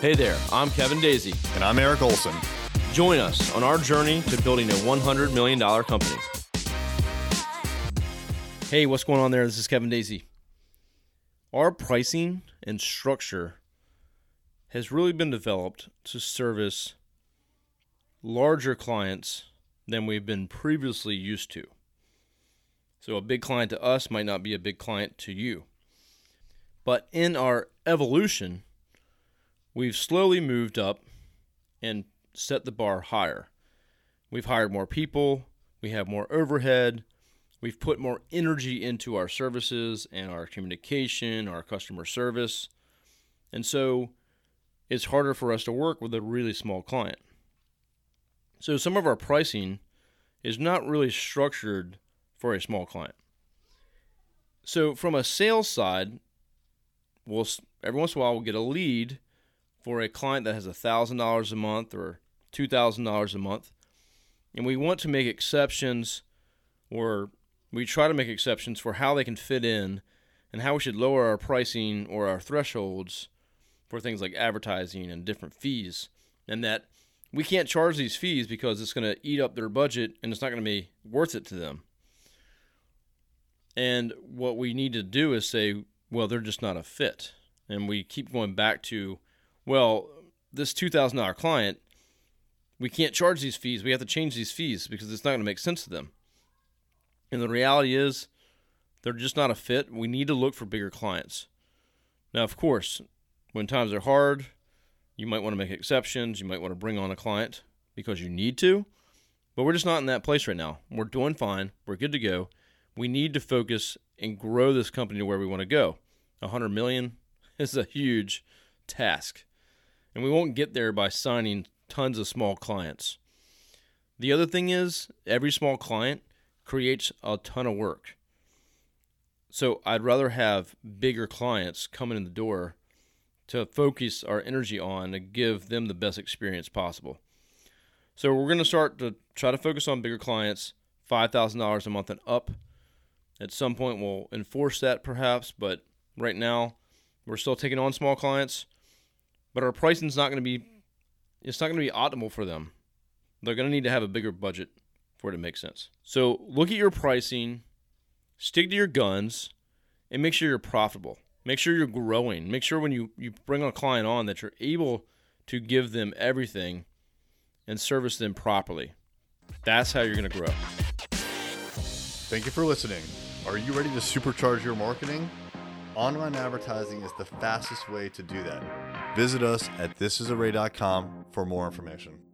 Hey there, I'm Kevin Daisy. And I'm Eric Olson. Join us on our journey to building a $100 million company. Hey, what's going on there? This is Kevin Daisy. Our pricing and structure has really been developed to service larger clients than we've been previously used to. So, a big client to us might not be a big client to you. But in our evolution, we've slowly moved up and set the bar higher. We've hired more people, we have more overhead, we've put more energy into our services and our communication, our customer service. And so it's harder for us to work with a really small client. So some of our pricing is not really structured for a small client. So from a sales side, we'll every once in a while we'll get a lead for a client that has $1,000 a month or $2,000 a month, and we want to make exceptions or we try to make exceptions for how they can fit in and how we should lower our pricing or our thresholds for things like advertising and different fees, and that we can't charge these fees because it's going to eat up their budget and it's not going to be worth it to them. And what we need to do is say, well, they're just not a fit. And we keep going back to well, this $2,000 client, we can't charge these fees. We have to change these fees because it's not going to make sense to them. And the reality is, they're just not a fit. We need to look for bigger clients. Now, of course, when times are hard, you might want to make exceptions. You might want to bring on a client because you need to, but we're just not in that place right now. We're doing fine. We're good to go. We need to focus and grow this company to where we want to go. 100 million is a huge task and we won't get there by signing tons of small clients. The other thing is, every small client creates a ton of work. So I'd rather have bigger clients coming in the door to focus our energy on to give them the best experience possible. So we're going to start to try to focus on bigger clients, $5,000 a month and up. At some point, we'll enforce that perhaps, but right now, we're still taking on small clients but our pricing's not going to be it's not going to be optimal for them. They're going to need to have a bigger budget for it to make sense. So look at your pricing, stick to your guns, and make sure you're profitable. Make sure you're growing. Make sure when you, you bring a client on that you're able to give them everything and service them properly. That's how you're going to grow. Thank you for listening. Are you ready to supercharge your marketing? Online advertising is the fastest way to do that. Visit us at thisisarray.com for more information.